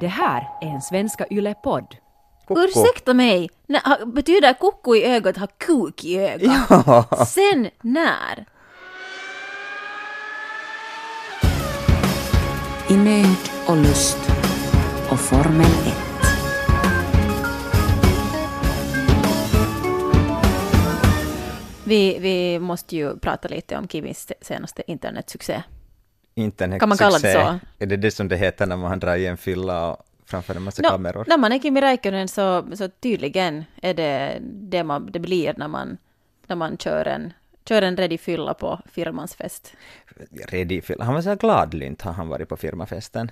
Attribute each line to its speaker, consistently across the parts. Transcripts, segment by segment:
Speaker 1: Det här är en Svenska Yle-podd.
Speaker 2: Koko.
Speaker 3: Ursäkta mig, Nä, ha, betyder koko i ögat ha kuk i ögat?
Speaker 2: Ja.
Speaker 3: Sen när?
Speaker 4: I nöd och lust och Formel 1.
Speaker 3: Vi, vi måste ju prata lite om Kimis senaste internetsuccé.
Speaker 2: Internetsuccé.
Speaker 3: Kan man kalla det så?
Speaker 2: Är det det som det heter när man drar i en fylla och framför en massa
Speaker 3: Nå,
Speaker 2: kameror?
Speaker 3: när man är Kimi Räikkönen så, så tydligen är det det man, det blir när man, när man kör en, kör en redig fylla på firmans fest.
Speaker 2: Redig fylla. Han var så gladlynt har han varit på firmafesten.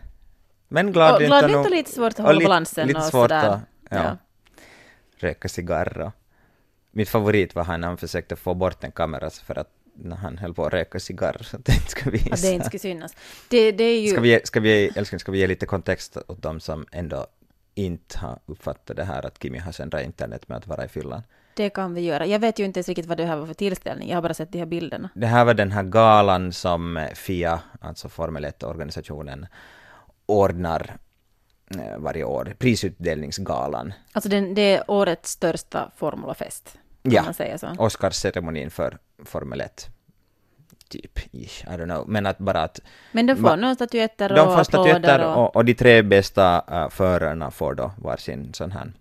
Speaker 2: Men
Speaker 3: Och
Speaker 2: gladlynt
Speaker 3: gladlynt
Speaker 2: nog-
Speaker 3: och lite svårt att
Speaker 2: och
Speaker 3: hålla
Speaker 2: lite-
Speaker 3: balansen
Speaker 2: lite
Speaker 3: och
Speaker 2: svårt
Speaker 3: sådär.
Speaker 2: att, ja, röka cigarr och mitt favorit var han när han försökte få bort en kamera för att när han höll på att röka cigarr så att det inte ska visa.
Speaker 3: Att det inte skulle synas. Det, det är ju...
Speaker 2: Ska vi, ge- ska, vi, ge- ska vi ge lite kontext åt de som ändå inte har uppfattat det här att Kimi har söndrat internet med att vara i fyllan?
Speaker 3: Det kan vi göra. Jag vet ju inte ens riktigt vad det här var för tillställning. Jag har bara sett de här bilderna.
Speaker 2: Det här var den här galan som FIA, alltså Formel 1-organisationen, ordnar eh, varje år, prisutdelningsgalan.
Speaker 3: Alltså den, det är årets största formulafest.
Speaker 2: Ja.
Speaker 3: man säga så?
Speaker 2: Oscarsceremonin för Formel 1. Typ, ish, I don't know. Men att bara att
Speaker 3: Men de får några statyetter och
Speaker 2: de får statyetter
Speaker 3: och...
Speaker 2: och, och de tre bästa uh, förarna får då varsin sån här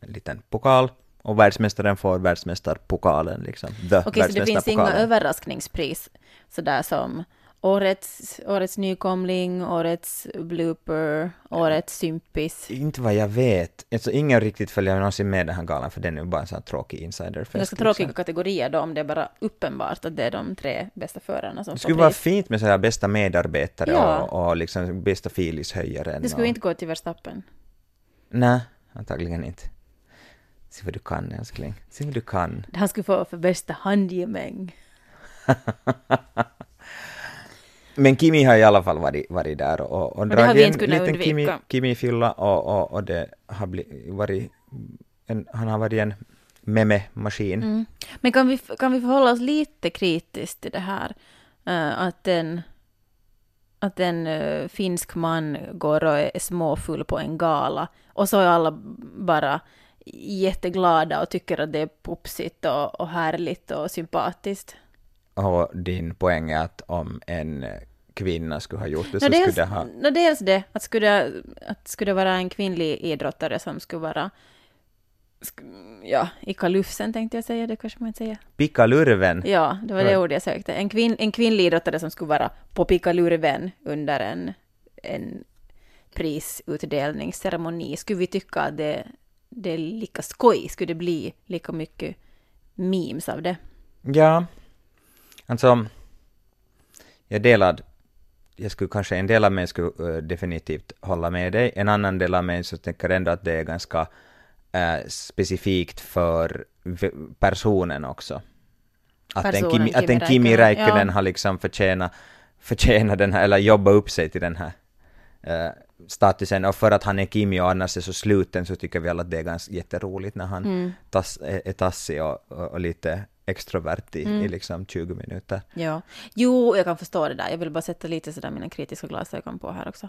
Speaker 2: en liten pokal och världsmästaren får världsmästarpokalen liksom. The
Speaker 3: Okej, så det finns inga överraskningspris sådär som årets, årets nykomling, årets blooper, årets sympis.
Speaker 2: Inte vad jag vet. Alltså, ingen riktigt följer någonsin med den här galan för den är ju bara en sån här tråkig insiderfest.
Speaker 3: Ganska tråkiga kategorier då om det är bara uppenbart att det är de tre bästa förarna som
Speaker 2: Det
Speaker 3: får
Speaker 2: skulle vara fint med så här bästa medarbetare
Speaker 3: Ja.
Speaker 2: och, och liksom bästa filishöjaren.
Speaker 3: Det skulle
Speaker 2: och...
Speaker 3: inte gå till Verstappen.
Speaker 2: Nej, antagligen inte. Se vad du kan älskling. Se vad du kan.
Speaker 3: Han skulle få för bästa handgemäng.
Speaker 2: Men Kimi har i alla fall varit, varit där och, och dragit en liten Kimi,
Speaker 3: undvika.
Speaker 2: Kimi-fylla och, och, och det har bli, varit en, han har varit en meme-maskin.
Speaker 3: Mm. Men kan vi, kan vi förhålla oss lite kritiskt till det här? eh, att en, att en eh, finsk man går och är småfull på en gala och så är alla bara jätteglada och tycker att det är popsigt och, och härligt och sympatiskt.
Speaker 2: Och din poäng är att om en kvinna skulle ha gjort det så
Speaker 3: dels,
Speaker 2: skulle det ha...
Speaker 3: nå, dels det, att skulle, det- att skulle det vara en kvinnlig idrottare som skulle vara ja, i kalufsen tänkte jag säga, det kanske man inte säger.
Speaker 2: Pickalurven.
Speaker 3: Ja, det var det ordet jag sökte. En, kvinn, en kvinnlig idrottare som skulle vara på pickalurven under en, en prisutdelningsceremoni. Skulle vi tycka att det, det är lika skoj? Skulle det bli lika mycket memes av det?
Speaker 2: Ja, alltså, jag delad, jag skulle kanske, en del av mig skulle eh, definitivt hålla med dig, en annan del av mig så tänker ändå att det är ganska eh, specifikt för personen också. Att en
Speaker 3: Personen
Speaker 2: Kimi, att en Kimi
Speaker 3: Räikkönen, ja.
Speaker 2: har liksom förtjänat, förtjänat den här, eller jobbat upp sig till den här eh, statusen och för att han är Kimi och annars är så sluten så tycker vi alla att det är ganska jätteroligt när han
Speaker 3: Mm.
Speaker 2: tass, är, är tassig och, och, och lite extrovert i,
Speaker 3: Mm.
Speaker 2: i liksom 20 minuter.
Speaker 3: Ja. Jo, jag kan förstå det där. Jag vill bara sätta lite sådär mina kritiska glasögon på här också.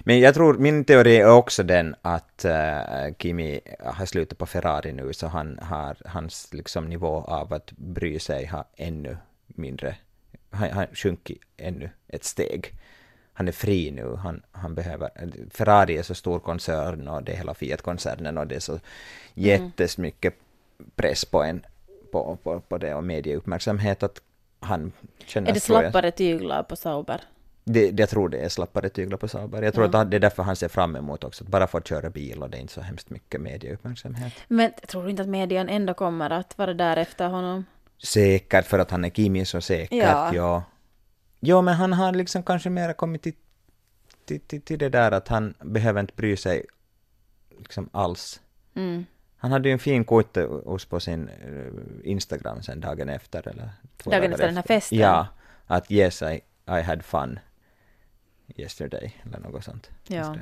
Speaker 2: Men jag tror, min teori är också den att eh, Kimi har slutat på Ferrari nu så han har, hans liksom nivå av att bry sig har ännu mindre, han har sjunkit ännu ett steg. Han är fri nu, han, han behöver, Ferrari är så stor koncern och det är hela Fiat-koncernen och det är så jättesmycket press på en, på, på, på det och medieuppmärksamhet att han känner
Speaker 3: Är det slappare tyglar på Sauber?
Speaker 2: det, det- jag tror det är slappare tyglar på Sauber. Jag tror
Speaker 3: Ja.
Speaker 2: att det är därför han ser fram emot också, att bara få köra bil och det är inte så hemskt mycket medieuppmärksamhet.
Speaker 3: Men tror inte att median ändå kommer att vara där efter honom.
Speaker 2: Säkert för att han är Kimi så säkert,
Speaker 3: Ja.
Speaker 2: ja. Jo, men han har liksom kanske mer kommit till, till, till, till det där att han behöver inte bry sig liksom alls.
Speaker 3: Mm.
Speaker 2: Han hade ju en fin hos på sin eh, Instagram sen dagen efter eller två
Speaker 3: Dagen efter den här festen?
Speaker 2: Ja, att yes I, I had fun yesterday eller något sånt.
Speaker 3: Ja.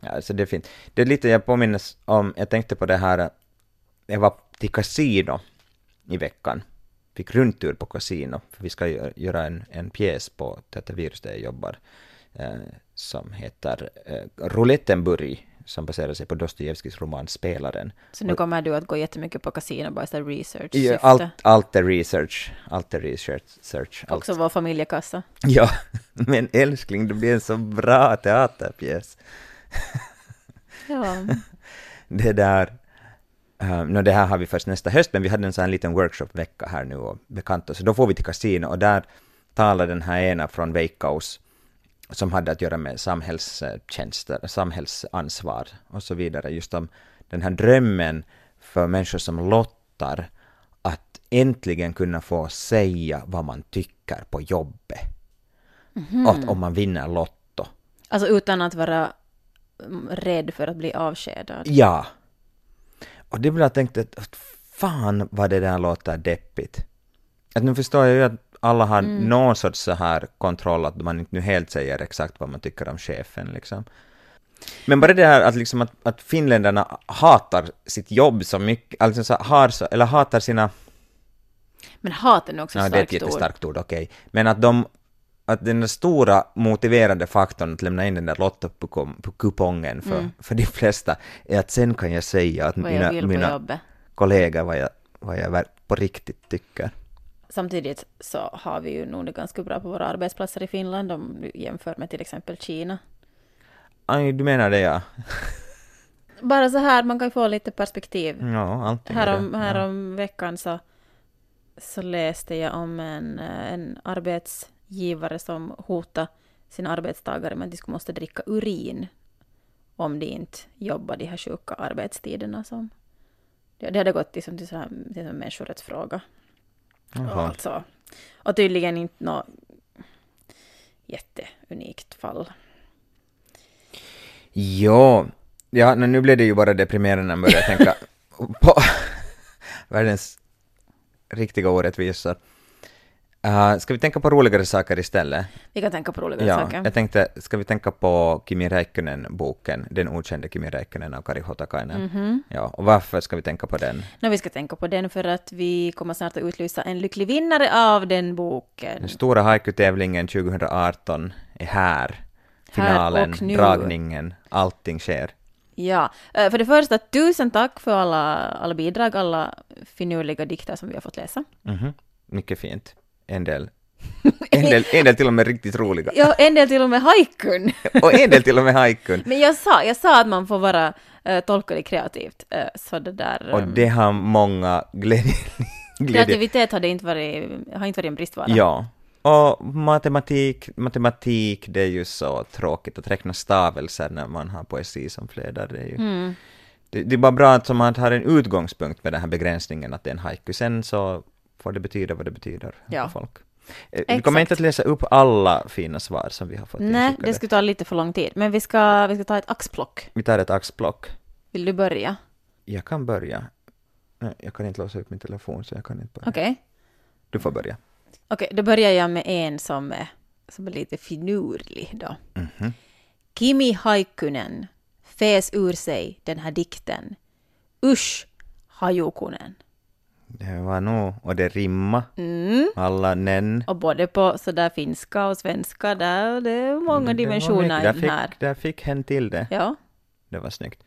Speaker 2: Ja, alltså det är fint. Det är lite jag påminnes om, jag tänkte på det här, jag var till kasino i veckan. Fick rundtur på kasino, för vi ska gö- göra en, en pjäs på Teater Virus där jag jobbar. eh, som heter eh, Roulettenburg, som baserar sig på Dostojevskijs roman Spelaren.
Speaker 3: Så nu kommer du att gå jättemycket på kasino bara så research
Speaker 2: Ja, allt, allt är research, allt är research. Search, allt.
Speaker 3: Också vår familjekassa.
Speaker 2: Ja, men älskling, det blir en så bra teaterpjäs.
Speaker 3: Ja.
Speaker 2: Det där, uh, no, det här har vi först nästa höst, men vi hade en sån här liten workshopvecka här nu och bekanta så då får vi till kasino och där talar den här ena från Veikkaus som hade att göra med samhällstjänster, samhällsansvar och så vidare, just om den här drömmen för människor som lottar att äntligen kunna få säga vad man tycker på jobbet. Att om man vinner Lotto.
Speaker 3: Alltså utan att vara mm, rädd för att bli avskedad.
Speaker 2: Ja. Och det blev jag tänkte att att fan vad det där låter deppigt. Att nu förstår jag ju att alla har någon sorts så här kontroll att man inte nu helt säger exakt vad man tycker om chefen liksom. Men bara det här att, liksom att, att finländarna hatar sitt jobb så mycket, alltså så har så, eller hatar sina
Speaker 3: Men haten är också
Speaker 2: Ja,
Speaker 3: ett
Speaker 2: det är ett
Speaker 3: starkt ord.
Speaker 2: jättestarkt ord, okej. Men att de, att den stora motiverande faktorn att lämna in den där lottokupongen för, för de flesta är att sen kan jag säga att
Speaker 3: Mm. Vad
Speaker 2: mina, mina kollegor vad jag, vad jag på riktigt tycker.
Speaker 3: Samtidigt så har vi ju nog det ganska bra på våra arbetsplatser i Finland om du jämför med till exempel Kina.
Speaker 2: Aj, du menar det ja.
Speaker 3: Bara så här, man kan ju få lite perspektiv.
Speaker 2: Ja, allting är
Speaker 3: Härom,
Speaker 2: det.
Speaker 3: härom veckan så, så läste jag om en, eh, en arbetsgivare som hotade sina arbetstagare med att de skulle måste dricka urin om de inte jobbar de här sjuka arbetstiderna som... Det, det hade gått liksom till, så här, till en människorättsfråga.
Speaker 2: Jaha.
Speaker 3: alltså, och tydligen inte något jätteunikt fall.
Speaker 2: Ja, men nu blev det ju bara deprimerande när man börjar tänka på världens riktiga orättvisor. Uh, ska vi tänka på roligare saker istället?
Speaker 3: Vi kan tänka på roliga
Speaker 2: Ja,
Speaker 3: saker.
Speaker 2: jag tänkte, ska vi tänka på Kimi Räikkönen-boken, Den okände Kimi Räikkönen av Kari Hotakainen?
Speaker 3: Mhm.
Speaker 2: Ja, och varför ska vi tänka på den?
Speaker 3: No, vi ska tänka på den för att vi kommer snart att utlysa en lycklig vinnare av den boken.
Speaker 2: Den stora haiku-tävlingen 2018 är här.
Speaker 3: Här
Speaker 2: Finalen,
Speaker 3: nu.
Speaker 2: dragningen, allting sker.
Speaker 3: Ja, eh, för det första, tusen tack för alla, alla bidrag, alla finurliga dikter som vi har fått läsa.
Speaker 2: Mhm, Mycket fint. En del, en del, en del till och med riktigt roliga.
Speaker 3: Ja, en del till och med haikun.
Speaker 2: Och en del till och med haikun.
Speaker 3: Men jag sa, jag sa att man får vara, uh, tolka det kreativt. eh, så det där...
Speaker 2: Och
Speaker 3: ehm,
Speaker 2: det har många glädje... glädje.
Speaker 3: kreativitet hade inte varit, har inte varit en bristvara.
Speaker 2: Ja. Och matematik, matematik, det är ju så tråkigt att räkna stavelser när man har poesi som flödar. Det är ju...
Speaker 3: Mm.
Speaker 2: Det, det är bara bra att man har en utgångspunkt med den här begränsningen att det är en haiku. Sen så får det betyda vad det betyder
Speaker 3: Ja.
Speaker 2: för folk. Eh, Vi kommer inte att läsa upp alla fina svar som vi har fått
Speaker 3: Nej, det skulle ta lite för lång tid. Men vi ska, vi ska ta ett axplock.
Speaker 2: Vi tar ett axplock.
Speaker 3: Vill du börja?
Speaker 2: Jag kan börja. Nej, jag kan inte låsa upp min telefon så jag kan inte börja.
Speaker 3: Okej.
Speaker 2: Du får börja.
Speaker 3: Okej, då börjar jag med en som är, som är lite finurlig då.
Speaker 2: Mhm.
Speaker 3: Kimi Haikkunen fes ur sig den här dikten. Usch, hajukunen.
Speaker 2: Det var nog, och det rimma.
Speaker 3: Mm.
Speaker 2: Alla nen.
Speaker 3: Och både på sådär finska och svenska, där det är många dimensioner
Speaker 2: där fick,
Speaker 3: här.
Speaker 2: Där fick hen till det.
Speaker 3: Ja.
Speaker 2: Det var snyggt.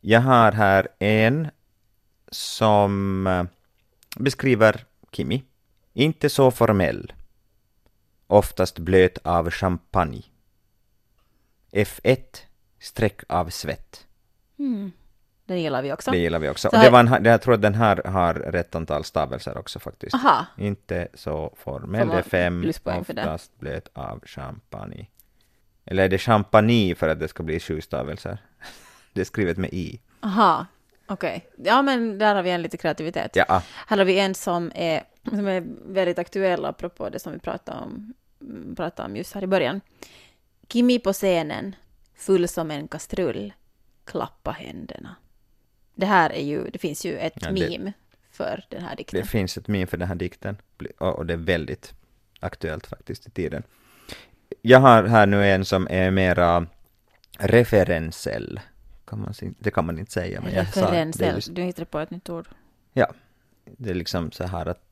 Speaker 2: Jag har här en som eh, beskriver Kimi. Inte så formell. Oftast blöt av champagne. F1 streck av svett.
Speaker 3: Mm. Den gillar vi också.
Speaker 2: Det gillar vi också.
Speaker 3: Så
Speaker 2: Och det var en, jag tror att den här har rätt antal stavelser också faktiskt.
Speaker 3: Aha.
Speaker 2: Inte så formell. Det är fem. Oftast blöt av champagne. Eller är det champagne för att det ska bli sju stavelser? Det är skrivet med i.
Speaker 3: Aha. Okej. Ja, men där har vi en lite kreativitet.
Speaker 2: Ja.
Speaker 3: Här har vi en som är, som är väldigt aktuell apropå det som vi pratade om, pratade om just här i början. Kimi på scenen, full som en kastrull, klappa händerna. Det här är ju, det finns ju ett
Speaker 2: Ja, det-
Speaker 3: meme för den här
Speaker 2: Det
Speaker 3: dikten.
Speaker 2: finns ett meme för den här dikten och det är väldigt aktuellt faktiskt i tiden. Jag har här nu en som är mera referensell. Kan man, det kan man inte säga, men jag sa det. just-
Speaker 3: du hittade på ett nytt ord.
Speaker 2: Ja, det är liksom så här att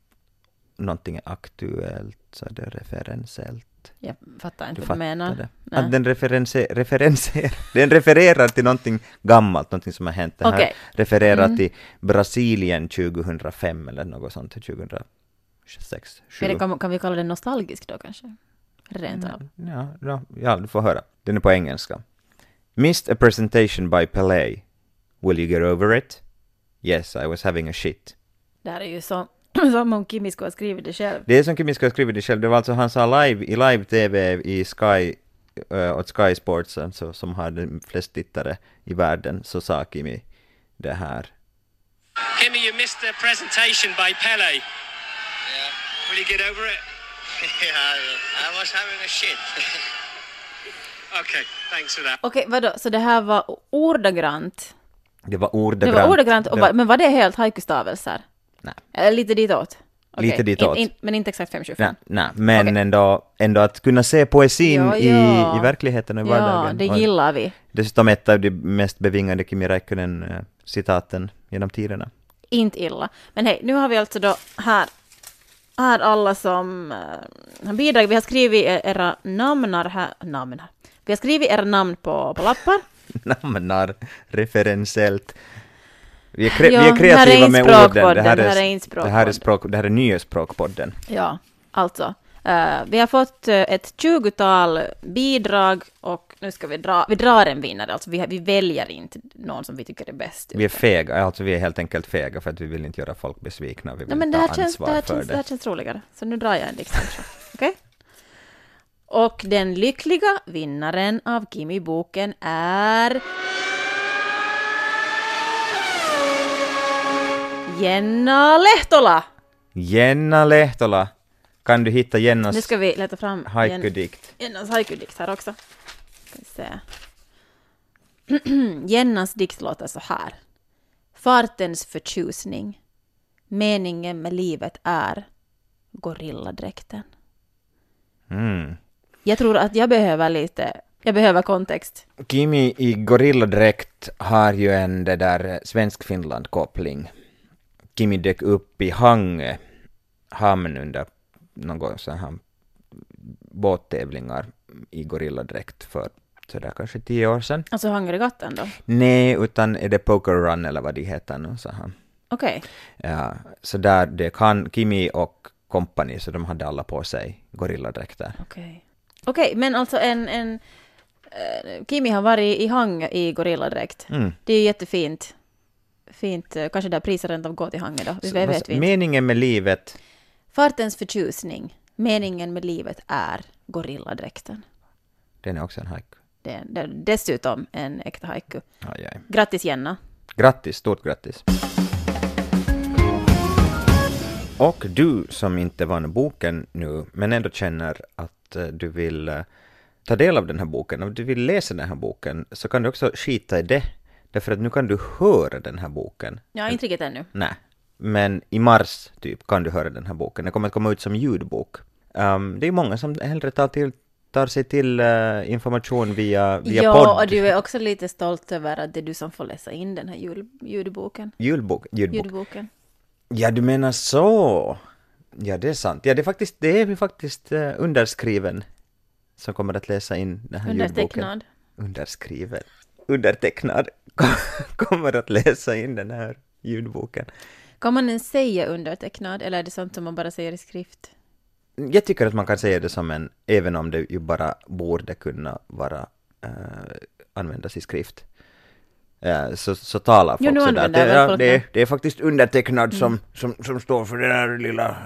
Speaker 2: någonting är aktuellt så är det referensellt.
Speaker 3: Jag fattar
Speaker 2: Du
Speaker 3: inte vad du menar.
Speaker 2: det?
Speaker 3: Nej.
Speaker 2: Att den referenser, referenser, den refererar till någonting gammalt, någonting som har hänt. Den här refererar
Speaker 3: Mm.
Speaker 2: till Brasilien 2005 eller något sånt, 2006,
Speaker 3: Är det,
Speaker 2: 7.
Speaker 3: kan, kan vi kalla den nostalgisk då kanske? Rent av.
Speaker 2: Ja, ja, ja, du får höra. Den är på engelska. Missed a presentation by Pelé. Will you get over it? Yes, I was having a shit.
Speaker 3: Det här är ju så, som om Kimi skulle ha skrivit det själv.
Speaker 2: Det är som Kimi ska ha skrivit det själv. Det var alltså han sa live i live-tv i Sky, uh, åt Sky Sports, alltså, som har flest tittare i världen, så sa Kimi det här.
Speaker 5: Kimmy, you missed the presentation by Pele.
Speaker 6: Yeah.
Speaker 5: Will you get over it?
Speaker 6: yeah, I was having a shit.
Speaker 5: Okay, thanks for that.
Speaker 3: Okej, vadå? Så det här var ordagrant?
Speaker 2: Det var
Speaker 3: Det
Speaker 2: ordagrant.
Speaker 3: var ordagrant, och
Speaker 2: Det-
Speaker 3: va- men var det helt haiku-stavelser?
Speaker 2: Nej.
Speaker 3: Eller lite ditåt? Okej,
Speaker 2: Lite ditåt.
Speaker 3: In, in, men inte exakt 525?
Speaker 2: Nej, men
Speaker 3: Okej.
Speaker 2: ändå, ändå att kunna se poesin
Speaker 3: Ja,
Speaker 2: i,
Speaker 3: ja.
Speaker 2: i verkligheten och i
Speaker 3: Ja,
Speaker 2: vardagen.
Speaker 3: det
Speaker 2: Och
Speaker 3: gillar vi.
Speaker 2: Dessutom ett av de mest bevingade Kimi Räikkönen-citaten genom tiderna.
Speaker 3: Inte illa. Men hej, nu har vi alltså då här, här alla som uh, har bidragit. Vi har skrivit era namn här. Namn här. Vi har skrivit era namn på, på lappar.
Speaker 2: Namnar referensellt. Vi är, kre-
Speaker 3: Ja,
Speaker 2: vi är
Speaker 3: det
Speaker 2: kreativa
Speaker 3: här är
Speaker 2: med orden.
Speaker 3: det här är
Speaker 2: det här är,
Speaker 3: språkpodden.
Speaker 2: språk, det här är nya språkpodden.
Speaker 3: Ja, alltså. eh, vi har fått eh, ett tjugotal bidrag och nu ska vi dra, vi drar en vinnare, alltså vi, vi väljer inte någon som vi tycker är bäst.
Speaker 2: Vi är fega, alltså vi är helt enkelt fega för att vi vill inte göra folk besvikna. Vi vill
Speaker 3: det
Speaker 2: ta
Speaker 3: här, känns,
Speaker 2: ansvar
Speaker 3: det, här
Speaker 2: för
Speaker 3: känns,
Speaker 2: det.
Speaker 3: det här känns roligare. Så nu drar jag en diktsamling. Okej? Och den lyckliga vinnaren av Kimi-boken är... Jenna Lehtola!
Speaker 2: Jenna Lehtola, kan du hitta Jennas
Speaker 3: Nu ska vi leta fram Jen-
Speaker 2: haiku-dikt?
Speaker 3: Jennas haiku-dikt här också. Ska vi se. Jennas dikt låter så här. Fartens förtjusning. Meningen med livet är gorilladräkten.
Speaker 2: Mm.
Speaker 3: Jag tror att jag behöver lite, jag behöver kontext.
Speaker 2: Kimi i gorilladräkt har ju en det där svensk-Finland-koppling. Kimi dök upp i Hangö hamn under någon sån här båttävlingar i gorilladräkt för sådär kanske tio år sedan.
Speaker 3: Alltså Hangregattan då?
Speaker 2: Nej, utan är det Poker Run eller vad de heter nu, sa han.
Speaker 3: Okej.
Speaker 2: Ja, så där dök han, Kimi och kompani, så de hade alla på sig gorilladräkter.
Speaker 3: Okej. Okej, men alltså en, en eh, Kimi har varit i Hangö i gorilladräkt.
Speaker 2: Mm.
Speaker 3: Det är ju jättefint. Fint, eh, kanske där priset rent av går till Hangö då.
Speaker 2: Så,
Speaker 3: vet vi.
Speaker 2: Meningen med livet,
Speaker 3: Fartens förtjusning. Meningen med livet är gorilladräkten.
Speaker 2: den är också en haiku.
Speaker 3: Det är dessutom en äkta haiku.
Speaker 2: Aj, aj.
Speaker 3: Grattis Jenna.
Speaker 2: Grattis, stort grattis. Och du som inte vann boken nu, men ändå känner att eh, du vill eh, ta del av den här boken, och du vill läsa den här boken, så kan du också skita i det. Därför att nu kan du höra den här boken.
Speaker 3: Har inte riktigt ännu.
Speaker 2: Nej. Men i mars typ kan du höra den här boken. Den kommer att komma ut som ljudbok. Um, det är många som hellre tar, till, tar sig till eh, information via, via
Speaker 3: ja,
Speaker 2: podd.
Speaker 3: och du är också lite stolt över att det är du som får läsa in den här jul, ljudboken.
Speaker 2: Ljudbok, ljudbok.
Speaker 3: Ljudboken.
Speaker 2: Ja, du menar så. Ja, det är sant. Ja, det är faktiskt, det är faktiskt uh, underskriven som kommer att läsa in den här ljudboken.
Speaker 3: Undertecknad.
Speaker 2: Underskriven. Undertecknad kommer att läsa in den här ljudboken.
Speaker 3: Kan man ens säga undertecknad, eller är det sånt som man bara säger i skrift?
Speaker 2: Jag tycker att man kan säga det som en, även om det ju bara borde kunna vara, uh, användas i skrift. Eh, så, så talar
Speaker 3: Jo,
Speaker 2: folk
Speaker 3: nu
Speaker 2: sådär. Det, ja, det,
Speaker 3: det.
Speaker 2: är- faktiskt undertecknad som, som, som står för den här lilla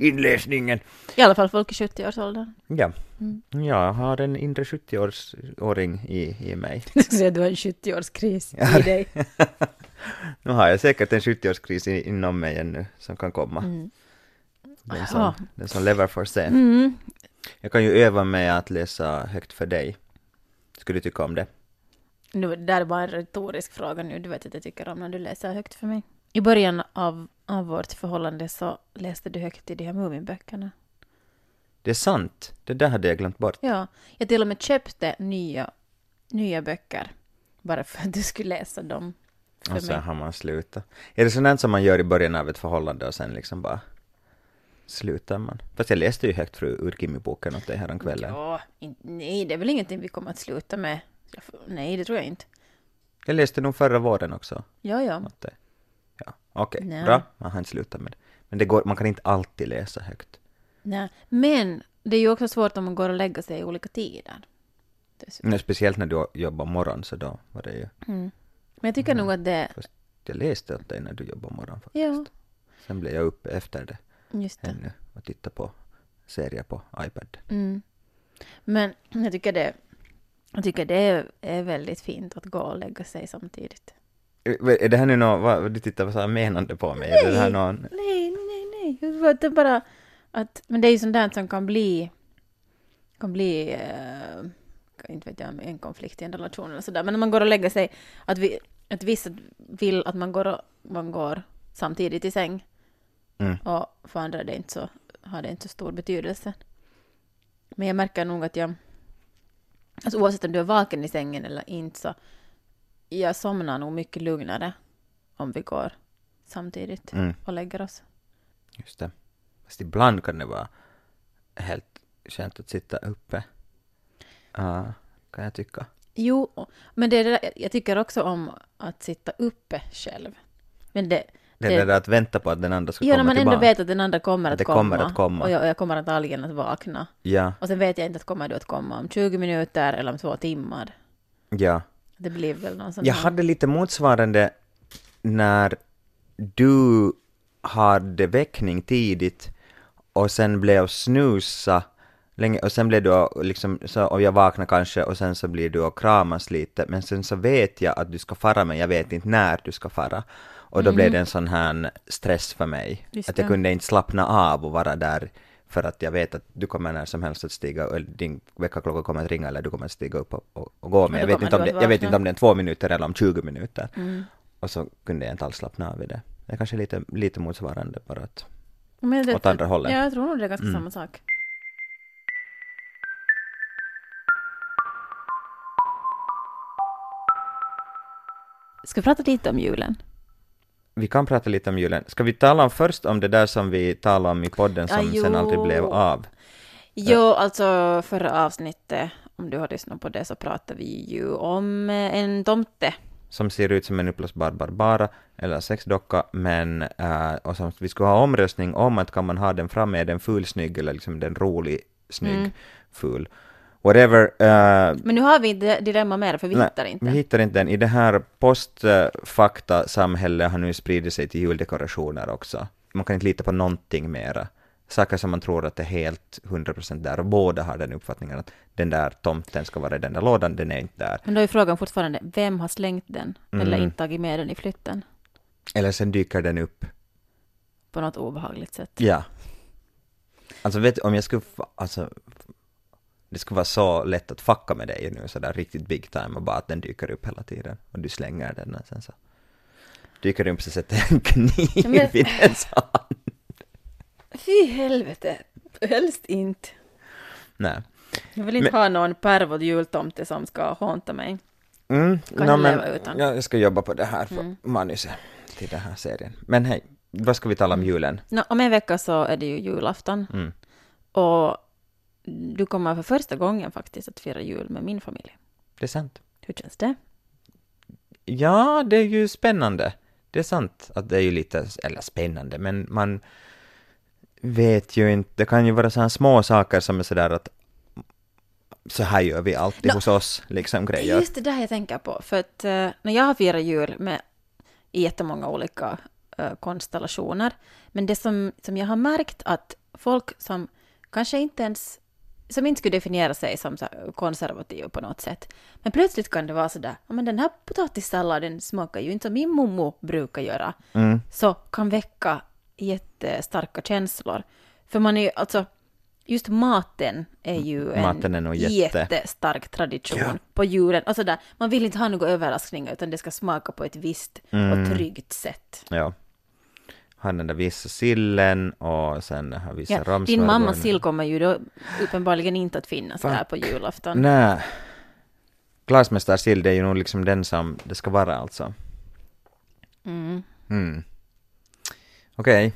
Speaker 2: inläsningen.
Speaker 3: I alla fall folk i 70-årsåldern.
Speaker 2: Ja.
Speaker 3: Mm.
Speaker 2: Jag har en inre 70-åring i, i mig.
Speaker 3: Du ska säga att du har en 70-årskris
Speaker 2: Ja.
Speaker 3: i dig.
Speaker 2: Nu har jag säkert en 70-årskris i- inom mig ännu som kan komma.
Speaker 3: Mm.
Speaker 2: Den, som, den som lever får se.
Speaker 3: Mm.
Speaker 2: Jag kan ju öva mig att läsa högt för dig. Skulle du tycka om det?
Speaker 3: Nu, det där är bara en retorisk fråga nu. Du vet att jag tycker om när du läser högt för mig. I början av, av vårt förhållande så läste du högt i de här Muminböckerna.
Speaker 2: Det är sant. Det där hade jag glömt bort.
Speaker 3: Ja, jag till och med köpte nya, nya böcker. Bara för att du skulle läsa dem för
Speaker 2: Och sen
Speaker 3: mig.
Speaker 2: har man slutat. Är det sånt som man gör i början av ett förhållande och sen liksom bara slutar man. Fast jag läste ju högt ur, ur Kimmy-boken åt dig häromkvällen.
Speaker 3: Ja, in, nej, det är väl ingenting vi kommer att sluta med. Nej, det tror jag inte.
Speaker 2: Jag läste nog förra våren också.
Speaker 3: Ja, ja.
Speaker 2: Dig. Ja, okej,
Speaker 3: Nej.
Speaker 2: bra. Man har inte slutat med det. Men det går, man kan inte alltid läsa högt.
Speaker 3: Nej. Men det är ju också svårt om man går och lägger sig i olika tider.
Speaker 2: Men speciellt när du jobbar morgon så då var det ju...
Speaker 3: Men jag tycker nog att det...
Speaker 2: Fast jag läste åt dig när du jobbar morgon faktiskt.
Speaker 3: Ja,
Speaker 2: Sen blev jag uppe efter det
Speaker 3: just det.
Speaker 2: ännu och tittade på serier på iPad.
Speaker 3: Mm. Men jag tycker det, jag tycker det är, väldigt fint att gå och lägga sig samtidigt.
Speaker 2: Är det här nu något, vad, du tittar så här menande på mig? Är det här någon...
Speaker 3: Nej, nej, nej. Det är bara att, men det är ju sånt där som kan bli, kan bli, eh, inte vet jag, en konflikt i en relation eller sådär. Men när man går och lägger sig, att, vi, att vissa vill att man går, och, man går samtidigt i säng.
Speaker 2: Mm.
Speaker 3: Och för andra det inte så, har det inte så stor betydelse. Men jag märker nog att jag, alltså oavsett om du är vaken i sängen eller inte så, jag somnar nog mycket lugnare om vi går samtidigt
Speaker 2: Mm,
Speaker 3: och lägger oss.
Speaker 2: just det. Fast ibland kan det vara helt skönt att sitta uppe. Ja, kan jag tycka.
Speaker 3: Jo, men det är det där, jag tycker också om att sitta uppe själv. Men det...
Speaker 2: Det är det där att vänta på att den andra ska
Speaker 3: Ja, när
Speaker 2: komma
Speaker 3: man ändå
Speaker 2: tillbaka.
Speaker 3: vet att den andra kommer
Speaker 2: Att det
Speaker 3: komma.
Speaker 2: kommer att komma.
Speaker 3: Och jag, jag kommer antagligen att vakna.
Speaker 2: Ja,
Speaker 3: Och sen vet jag inte att kommer du att komma om 20 minuter eller om två timmar.
Speaker 2: ja.
Speaker 3: Det blir väl någon sån
Speaker 2: Jag
Speaker 3: här-
Speaker 2: hade lite motsvarande när du hade väckning tidigt och sen blev snusa länge och sen blev du liksom så, och jag vaknar kanske och sen så blir du och kramas lite men sen så vet jag att du ska fara men jag vet inte när du ska fara och då blev det en sån här stress för mig
Speaker 3: Mm. Just
Speaker 2: att jag
Speaker 3: det.
Speaker 2: kunde inte slappna av och vara där för att jag vet att du kommer när som helst att stiga, eller din väckarklocka kommer att ringa eller du kommer att stiga upp och, och, och gå, men jag vet, inte om det, jag vet inte om det är två minuter eller om 20 minuter.
Speaker 3: Mm.
Speaker 2: Och så kunde jag inte alls slappna av i det. Det är kanske lite, lite motsvarande bara att...
Speaker 3: Men det,
Speaker 2: åt andra hållet.
Speaker 3: Ja, jag tror nog det är ganska
Speaker 2: Mm.
Speaker 3: samma sak. Ska vi prata lite om julen?
Speaker 2: Vi kan prata lite om julen. Ska vi tala om först om det där som vi talade om i podden som
Speaker 3: Ja,
Speaker 2: sen aldrig blev av?
Speaker 3: Jo, alltså förra avsnittet, om du har lyssnat på det, så pratade vi ju om eh, en tomte.
Speaker 2: Som ser ut som en uppblåsbar Barbara eller sexdocka, men äh, och som vi skulle ha omröstning om att kan man ha den framme, är den ful snygg eller liksom den rolig snygg
Speaker 3: Mm.
Speaker 2: ful. Whatever. äh,
Speaker 3: Men nu har vi inte dilemma mer, för vi
Speaker 2: Nej,
Speaker 3: hittar inte.
Speaker 2: Vi hittar inte den. I det här postfakta-samhället har nu spridit sig till juldekorationer också. Man kan inte lita på någonting mera. Saker som man tror att är helt 100% där och båda har den uppfattningen att den där tomten ska vara i den där lådan, den är inte där.
Speaker 3: Men då är frågan fortfarande, vem har slängt den? Eller
Speaker 2: Mm.
Speaker 3: inte tagit med den i flytten?
Speaker 2: Eller sen dyker den upp.
Speaker 3: På något obehagligt sätt.
Speaker 2: Ja. Alltså vet du, om jag skulle, alltså, det skulle vara så lätt att fucka med dig nu sådär riktigt big time och bara att den dyker upp hela tiden och du slänger den och sen så dyker den upp så sätter en kniv
Speaker 3: Men-
Speaker 2: i dens hand.
Speaker 3: Fy helvete, helst inte.
Speaker 2: Nej.
Speaker 3: Jag vill inte ha någon pervod jultomte som ska hånta mig.
Speaker 2: Mm,
Speaker 3: Kan jag
Speaker 2: men
Speaker 3: leva utan.
Speaker 2: ja, jag ska jobba på det här
Speaker 3: Mm.
Speaker 2: manuset till den här serien. Men hej, vad ska vi tala om julen?
Speaker 3: Nå, om en vecka så är det ju julafton.
Speaker 2: Mm.
Speaker 3: Och du kommer för första gången faktiskt att fira jul med min familj.
Speaker 2: Det är sant.
Speaker 3: Hur känns det?
Speaker 2: Ja, det är ju spännande. Det är sant att det är ju lite, eller spännande, men man vet ju inte, det kan ju vara sådana små saker som är sådär att så här gör vi alltid
Speaker 3: Nå,
Speaker 2: hos oss, liksom
Speaker 3: Det är
Speaker 2: grejer.
Speaker 3: just det där jag tänker på. För att eh, när jag har firat jul med i jättemånga olika eh, konstellationer, men det som, som jag har märkt att folk som kanske inte ens som inte skulle definiera sig som konservativa på något sätt. Men plötsligt kan det vara sådär, men den här potatissalladen smakar ju inte som min mommo brukar göra.
Speaker 2: Mm.
Speaker 3: Så kan väcka jättestarka känslor. För man är ju, alltså, just maten är ju en
Speaker 2: Maten är jätte-
Speaker 3: jättestark tradition
Speaker 2: Ja.
Speaker 3: på julen. Alltså där, man vill inte ha några överraskningar utan det ska smaka på ett visst
Speaker 2: Mm.
Speaker 3: och tryggt sätt.
Speaker 2: Ja. Har den där vissa sillen och sen har vissa
Speaker 3: Ja, din mammas sill kommer ju då uppenbarligen inte att finnas
Speaker 2: Fuck.
Speaker 3: där på julafton.
Speaker 2: Nej. Glasmästarsill, det är ju nog liksom den som det ska vara alltså.
Speaker 3: Mm.
Speaker 2: Mm. Okej,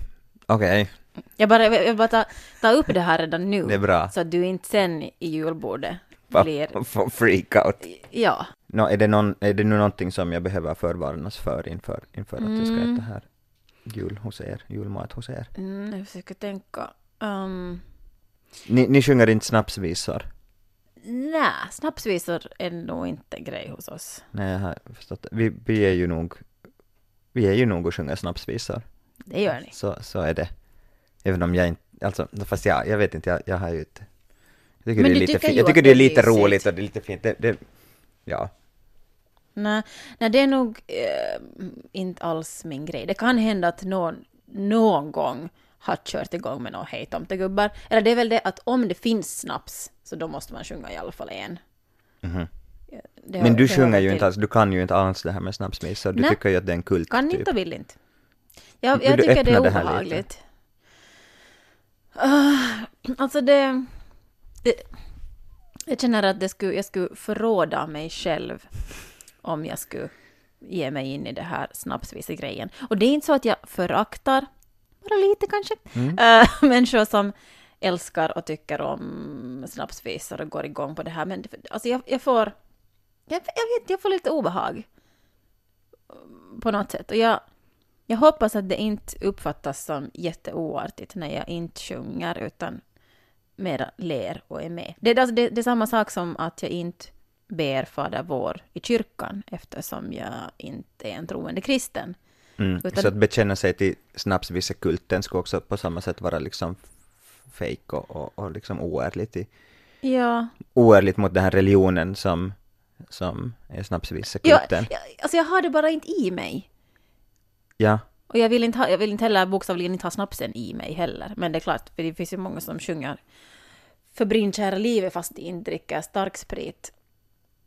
Speaker 2: okej.
Speaker 3: Jag bara, jag vill bara ta, ta upp det här redan nu.
Speaker 2: Det är bra.
Speaker 3: Så att du inte sen i julbordet blir...
Speaker 2: Få freak out.
Speaker 3: Ja.
Speaker 2: Nå, är, det någon, är det nu någonting som jag behöver förvarnas för inför, inför att jag ska
Speaker 3: Mm.
Speaker 2: äta här jul hos er, julmat hos er?
Speaker 3: Mm, jag försöker tänka. Um,
Speaker 2: Ni, ni sjunger inte snapsvisor?
Speaker 3: Nej, snapsvisor är nog inte grej hos oss.
Speaker 2: Nej, jag har förstått. Vi, vi är ju nog, vi är ju nog och sjunger snapsvisor.
Speaker 3: Det gör ni.
Speaker 2: Så, så är det. Även om jag inte, alltså, fast jag, jag vet inte, jag, jag har ju inte... Jag tycker
Speaker 3: Men
Speaker 2: det är lite fint. Jag tycker
Speaker 3: det
Speaker 2: är lite roligt och det är lite fint. Det, det, ja.
Speaker 3: Nej, nej, det är nog eh, inte alls min grej. Det kan hända att någon någon gång har kört igång med någon hej tomtegubbar. Eller det är väl det att om det finns snaps så då måste man sjunga i alla fall en.
Speaker 2: Mhm.
Speaker 3: Ja, det
Speaker 2: Men du sjunger ju
Speaker 3: till.
Speaker 2: inte alls, du kan ju inte alls det här med snapsvisor. Du
Speaker 3: Nej.
Speaker 2: tycker ju att det är en kult
Speaker 3: Kan
Speaker 2: typ.
Speaker 3: inte och vill inte. Jag,
Speaker 2: Vill
Speaker 3: jag tycker det är
Speaker 2: det
Speaker 3: obehagligt. Ah, alltså det, det... Jag känner att det skulle, jag skulle förråda mig själv om jag skulle ge mig in i det här snapsvise-grejen. Och det är inte så att jag föraktar, bara lite kanske,
Speaker 2: Mm.
Speaker 3: äh, människor som älskar och tycker om snapsvisor och går igång på det här. Men alltså jag, jag får... Jag, jag vet, jag får lite obehag. På något sätt. Och jag, jag hoppas att det inte uppfattas som jätteoartigt när jag inte sjunger utan mera ler och är med. Det, är alltså, det, det är samma sak som att jag inte ber Fader vår i kyrkan eftersom jag inte är en troende kristen.
Speaker 2: Mm.
Speaker 3: Utan-
Speaker 2: Så att bekänna sig till snapsvissekulten skulle också på samma sätt vara liksom fake och, och, och liksom oärligt, i,
Speaker 3: Ja,
Speaker 2: oärligt mot den här religionen som, som är
Speaker 3: ja,
Speaker 2: snapsvissekulten.
Speaker 3: ja, alltså jag har det bara inte i mig.
Speaker 2: Ja.
Speaker 3: Och jag vill inte, ha, jag vill inte heller bokstavligen inte ha snapsen i mig heller. Men det är klart, för det finns ju många som sjunger för brinnkära livet fast de inte dricker stark sprit.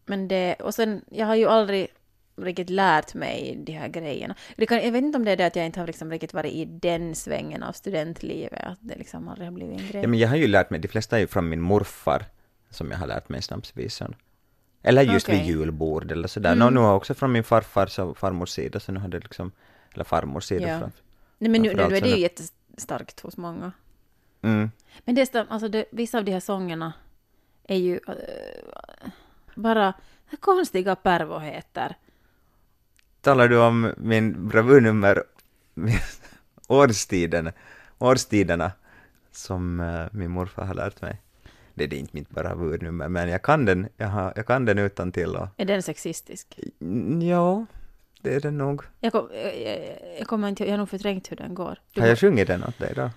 Speaker 3: Men det, och sen, jag har ju aldrig riktigt lärt mig de här grejerna. Kan, jag vet inte om det är det att jag inte har liksom riktigt varit i den svängen av studentlivet, att det liksom aldrig har blivit en grej.
Speaker 2: ja, men jag har ju lärt mig, de flesta är ju från min morfar som jag har lärt mig snapsvisan. Eller just vid
Speaker 3: Okej.
Speaker 2: julbord eller sådär.
Speaker 3: Mm.
Speaker 2: Nå, nu har också från min farfars och farmors sida, så nu har det liksom, eller farmors sida
Speaker 3: Ja.
Speaker 2: fram.
Speaker 3: Nej, men nu, nu är det ju jättestarkt hos många.
Speaker 2: Mm.
Speaker 3: Men det, är alltså det, vissa av de här sångerna är ju äh, bara konstiga pervoheter.
Speaker 2: Talar du om min bravurnummer, årstiden, årstiderna, som eh, min morfar har lärt mig? Det är inte mitt bravurnummer, men jag kan den, jag, har, jag kan den utan till och
Speaker 3: Är den sexistisk?
Speaker 2: Ja, det är den nog.
Speaker 3: Jag, kom, jag, jag, jag kommer inte, jag har nog förträngt hur den går. Du
Speaker 2: Har jag sjungit den åt dig då?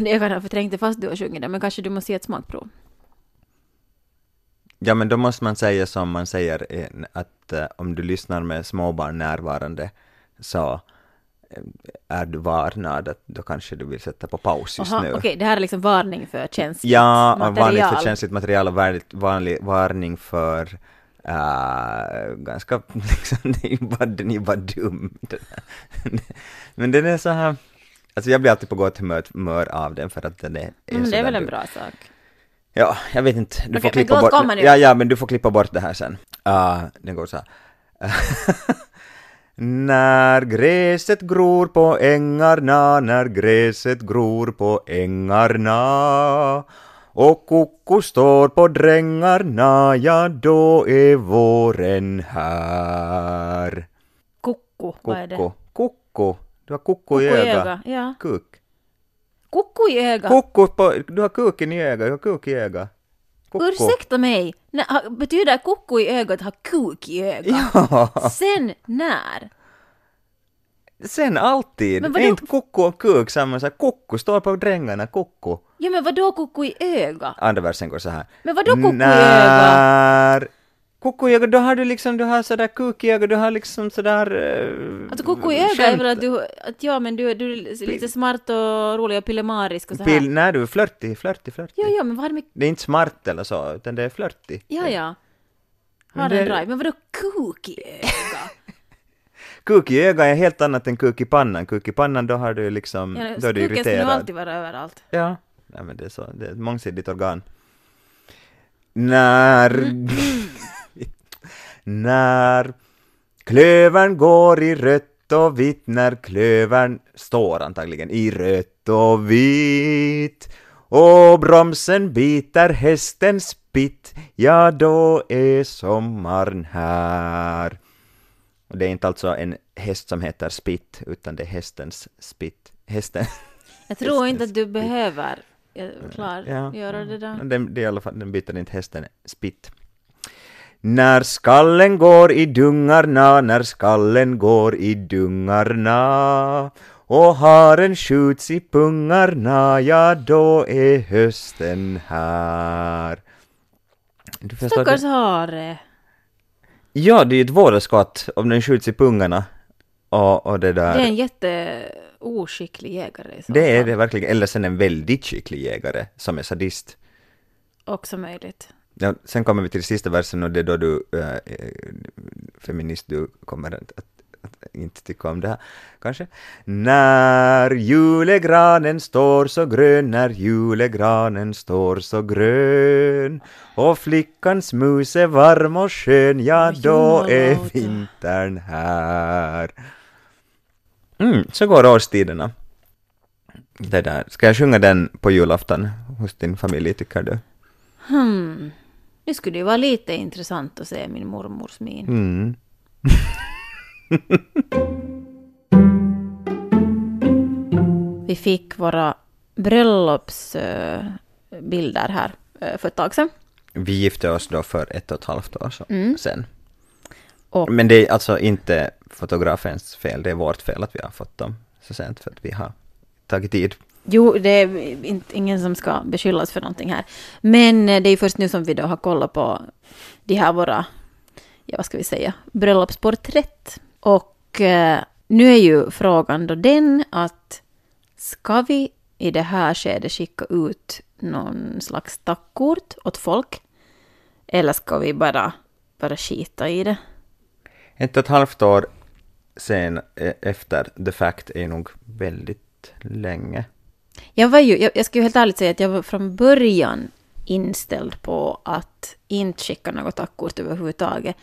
Speaker 3: jag kan ha förträngt det fast du har sjungit den, men kanske du måste ge ett smakprov.
Speaker 2: Ja, men då måste man säga som man säger eh, att eh, om du lyssnar med småbarn närvarande så eh, är du varnad att då kanske du vill sätta på paus just
Speaker 3: Aha,
Speaker 2: nu.
Speaker 3: Okej, det här är liksom varning för känsligt
Speaker 2: Ja,
Speaker 3: material.
Speaker 2: varning för känsligt material och vanlig, varning för äh, ganska, liksom, det är ju bara, den är ju bara dum. Men den är så här, alltså jag blir alltid på gott humör, av den för att den är, är
Speaker 3: Mm, det är väl en
Speaker 2: dum.
Speaker 3: bra sak.
Speaker 2: Ja, jag vet inte, du
Speaker 3: Okej,
Speaker 2: får klippa bort, ja, ja, men du får klippa bort det här sen. Uh, den går så här. När gräset gror på ängarna, när gräset gror på ängarna och koko står på drängarna, ja då är våren här.
Speaker 3: Kukku, vad är det?
Speaker 2: Koko, koko, du har koko i ögat.
Speaker 3: öga, ja.
Speaker 2: Kuk.
Speaker 3: Kukku i öga.
Speaker 2: Koko på, du har kuken i ögat, du har kuk i ögat. Koko.
Speaker 3: Ursäkta mig, Nä, ha- betyder kukku i ögat ha kuk i ögat?
Speaker 2: Ja,
Speaker 3: Sen när?
Speaker 2: sen alltid.
Speaker 3: Men vadå?
Speaker 2: inte koko och kuk samma sak. Koko står på drängarna, koko.
Speaker 3: Ja men vadå kukku i öga?
Speaker 2: Andra versen går så här.
Speaker 3: Men vadå koko i
Speaker 2: När... Koko i ögat, då har du liksom, du har sådär ögat, du har liksom sådär... Uh,
Speaker 3: Alltså kukku i öga är väl att du, att ja men du, du är lite smart och rolig och pillemarisk och så här.
Speaker 2: Pil, nej du är flörtig, flörtig, flörtig.
Speaker 3: Ja, ja, men vad har det med...
Speaker 2: Det är inte smart eller så, utan det är flörtig.
Speaker 3: Ja, ja. Har
Speaker 2: det-
Speaker 3: en drive. Men vadå kuk i öga?
Speaker 2: Kuk i ögat är helt annat än kuk i pannan. Kuk i pannan, då har du liksom,
Speaker 3: Ja,
Speaker 2: då är du
Speaker 3: kuken ska
Speaker 2: irriterad.
Speaker 3: alltid vara överallt.
Speaker 2: Ja, nej men det är så, det är ett mångsidigt organ. När... när klövern går i rött och vitt, när klövern står antagligen i rött och vitt och bromsen biter hästen spitt, ja då är sommaren här. Och det är inte alltså en häst som heter Spitt, utan det är hästens spitt. Hästen.
Speaker 3: Jag tror inte att du behöver eh, klar,
Speaker 2: Ja.
Speaker 3: göra det där.
Speaker 2: Den, det är i alla fall, den byter inte hästen spitt. När skallen går i dungarna, när skallen går i dungarna och haren skjuts i pungarna, ja då är hösten här. Du förstår
Speaker 3: Stackars
Speaker 2: det?
Speaker 3: hare.
Speaker 2: Ja, det är ju ett vådaskott om den skjuts i pungarna. Och, och det där.
Speaker 3: Det är en jätteoskicklig jägare så
Speaker 2: det är det verkligen. Eller sen en väldigt skicklig jägare som är sadist.
Speaker 3: Också möjligt.
Speaker 2: Ja, sen kommer vi till sista versen och det är då du, äh, feminist, du kommer att, att, att inte tycka om det här, kanske. När julegranen står så grön, när julegranen står så grön och flickans mus är varm och skön, ja då är vintern här. Mm, så går årstiderna. Det där. Ska jag sjunga den på julafton hos din familj, tycker du?
Speaker 3: Hmm. Nu skulle det vara lite intressant att se min mormors min.
Speaker 2: Mm.
Speaker 3: Vi fick våra bröllopsbilder här eh, för ett tag sedan.
Speaker 2: Vi gifte oss då för ett och ett halvt år så,
Speaker 3: Mm. Och
Speaker 2: Men det är alltså inte fotografens fel, det är vårt fel att vi har fått dem så sent för att vi har tagit tid.
Speaker 3: Jo, det är inte, ingen som ska beskyllas för någonting här. Men eh, det är ju först nu som vi då har kollat på de här våra, ja vad ska vi säga, bröllopsporträtt. Och eh, nu är ju frågan då den att ska vi i det här skedet skicka ut någon slags tackkort åt folk? Eller ska vi bara, bara skita i det?
Speaker 2: Ett och ett halvt år sen eh, efter the fact är nog väldigt länge.
Speaker 3: Jag var ju, jag, jag ska ju helt ärligt säga att jag var från början inställd på att inte skicka något tackkort överhuvudtaget.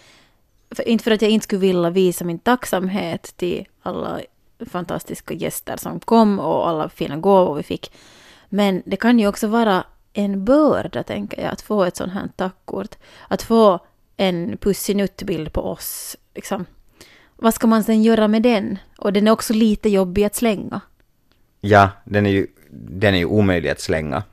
Speaker 3: För, inte för att jag inte skulle vilja visa min tacksamhet till alla fantastiska gäster som kom och alla fina gåvor vi fick. Men det kan ju också vara en börda, tänker jag, att få ett sånt här tackkort. Att få en pussinuttbild på oss. Liksom. Vad ska man sen göra med den? Och den är också lite jobbig att slänga.
Speaker 2: Ja, den är ju, den är ju omöjlig att slänga.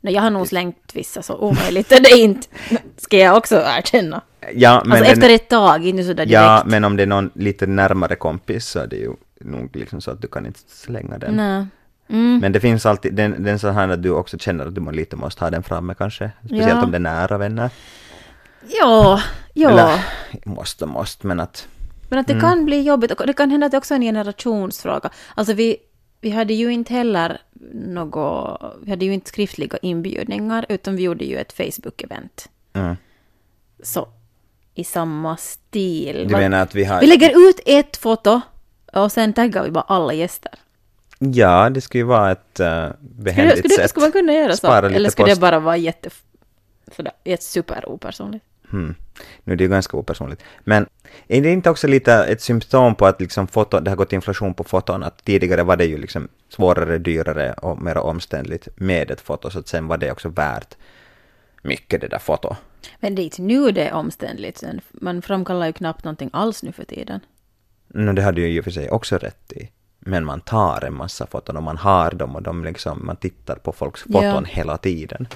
Speaker 3: No, jag har nog slängt vissa så omöjligt är det inte. Ska jag också erkänna.
Speaker 2: Ja, men,
Speaker 3: alltså
Speaker 2: den,
Speaker 3: efter ett tag, inte sådär direkt.
Speaker 2: ja, men om det är någon lite närmare kompis så är det ju nog liksom så att du kan inte slänga den.
Speaker 3: Nej. Mm.
Speaker 2: Men det finns alltid, den, den så här att du också känner att du lite måste ha den framme kanske. Speciellt
Speaker 3: Ja.
Speaker 2: om det är nära vänner.
Speaker 3: Ja, ja.
Speaker 2: Eller måste, måste, men att
Speaker 3: Men att det kan bli jobbigt. Och det kan hända att det också är en generationsfråga. Alltså vi, vi hade ju inte heller något... Vi hade ju inte skriftliga inbjudningar, utan vi gjorde ju ett Facebook-event.
Speaker 2: mm.
Speaker 3: Så i samma stil.
Speaker 2: Du menar att vi har...
Speaker 3: Vi lägger ut ett foto och sen taggar vi bara alla gäster.
Speaker 2: Ja, det skulle ju vara ett uh,
Speaker 3: Skulle,
Speaker 2: behändigt
Speaker 3: skulle,
Speaker 2: sätt.
Speaker 3: skulle man kunna göra så? Eller skulle
Speaker 2: post.
Speaker 3: det bara vara jätte... Sådär, super opersonligt?
Speaker 2: Hmm. Nu är det ju ganska opersonligt. Men är det inte också lite ett symptom på att liksom foto, det har gått inflation på foton? Att tidigare var det ju liksom svårare, dyrare och mer omständligt med ett foto, så att sen var det också värt mycket det där foto.
Speaker 3: Men det är inte nu det är omständligt. Man framkallar ju knappt någonting alls nu för tiden.
Speaker 2: No, det hade ju i och för sig också rätt i. Men man tar en massa foton och man har dem och de liksom, man tittar på folks foton
Speaker 3: Ja.
Speaker 2: hela tiden.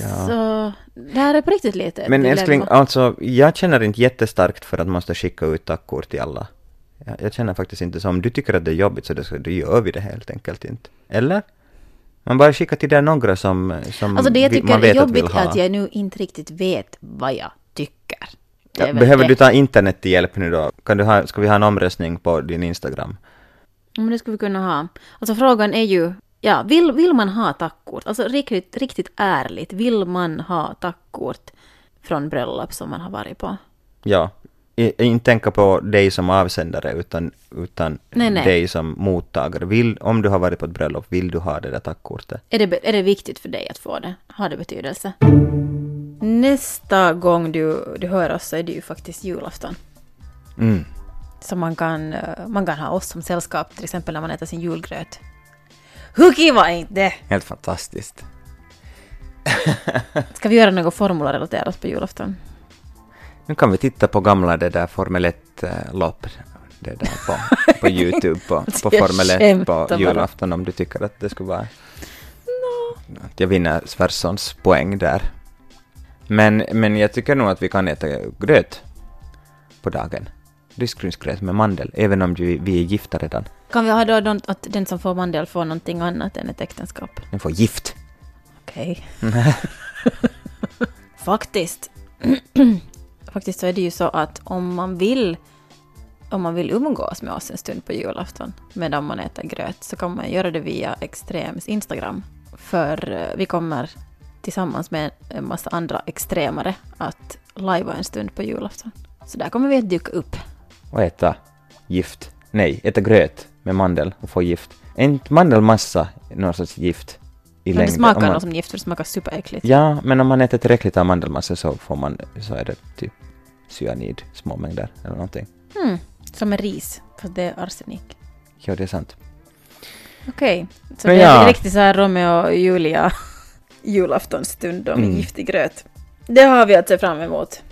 Speaker 2: Ja.
Speaker 3: Så det här är på riktigt lite
Speaker 2: Men älskling, alltså jag känner inte jättestarkt för att man måste skicka ut tackkort till alla. Jag, jag känner faktiskt inte så. Om du tycker att det är jobbigt så det, då gör vi det helt enkelt inte. Eller? Man bara skickar till det några som, som
Speaker 3: Alltså det jag tycker
Speaker 2: man
Speaker 3: är
Speaker 2: vet att
Speaker 3: jobbigt
Speaker 2: vill ha.
Speaker 3: är att jag nu inte riktigt vet vad jag tycker. Är
Speaker 2: Ja, behöver
Speaker 3: det.
Speaker 2: du ta internet till hjälp nu då? Kan du ha, ska vi ha en omröstning på din Instagram?
Speaker 3: Men det skulle vi kunna ha. Alltså frågan är ju, ja, vill, vill man ha tackkort? Alltså riktigt, riktigt ärligt, vill man ha tackkort från bröllop som man har varit på?
Speaker 2: Ja. Inte tänka på dig som avsändare utan, utan
Speaker 3: Nej, nej.
Speaker 2: dig som mottagare. Vill, om du har varit på ett bröllop, vill du ha det där tackkortet?
Speaker 3: Är det, är det viktigt för dig att få det? Har det betydelse? Nästa gång du, du hör oss så är det ju faktiskt julafton.
Speaker 2: Mm.
Speaker 3: Så man kan, eh, man kan ha oss som sällskap, till exempel när man äter sin julgröt. Hur kiva är inte?
Speaker 2: Helt fantastiskt.
Speaker 3: Ska vi göra något formula-relaterat på julafton?
Speaker 2: Nu kan vi titta på gamla det där Formel 1-lopp det där på, på Youtube på, på Formel 1
Speaker 3: skämtar
Speaker 2: på julafton om du tycker att det skulle vara... Att jag vinner Sverssons poäng där. Men, men jag tycker nog att vi kan äta gröt på dagen. Risgrynsgröt med mandel, även om vi, vi är gifta redan.
Speaker 3: Kan vi ha då någon- att den som får mandel får någonting annat än ett äktenskap?
Speaker 2: Den får gift.
Speaker 3: Okej. Faktiskt. Faktiskt så är det ju så att om man vill om man vill umgås med oss en stund på julafton medan man äter gröt så kan man göra det via Extrems Instagram. För eh, vi kommer tillsammans med en massa andra extremare att lajva en stund på julafton. Så där kommer vi att dyka upp.
Speaker 2: Och äta gift. Nej, äta gröt med mandel och få gift. Inte mandelmassa någon sorts gift i
Speaker 3: Men det
Speaker 2: längden?
Speaker 3: smakar
Speaker 2: Om man-
Speaker 3: något som gift för det smakar superäckligt.
Speaker 2: Ja, men om man äter tillräckligt av mandelmassa så får man, så är det typ cyanid, små mängder eller någonting.
Speaker 3: Hmm, som med ris, för det är arsenik.
Speaker 2: Ja, det är sant.
Speaker 3: Okej, så
Speaker 2: Men
Speaker 3: det är
Speaker 2: ja.
Speaker 3: riktigt så här Romeo och Julia julaftonsstund med
Speaker 2: Mm.
Speaker 3: giftig gröt. Det har vi att se fram emot.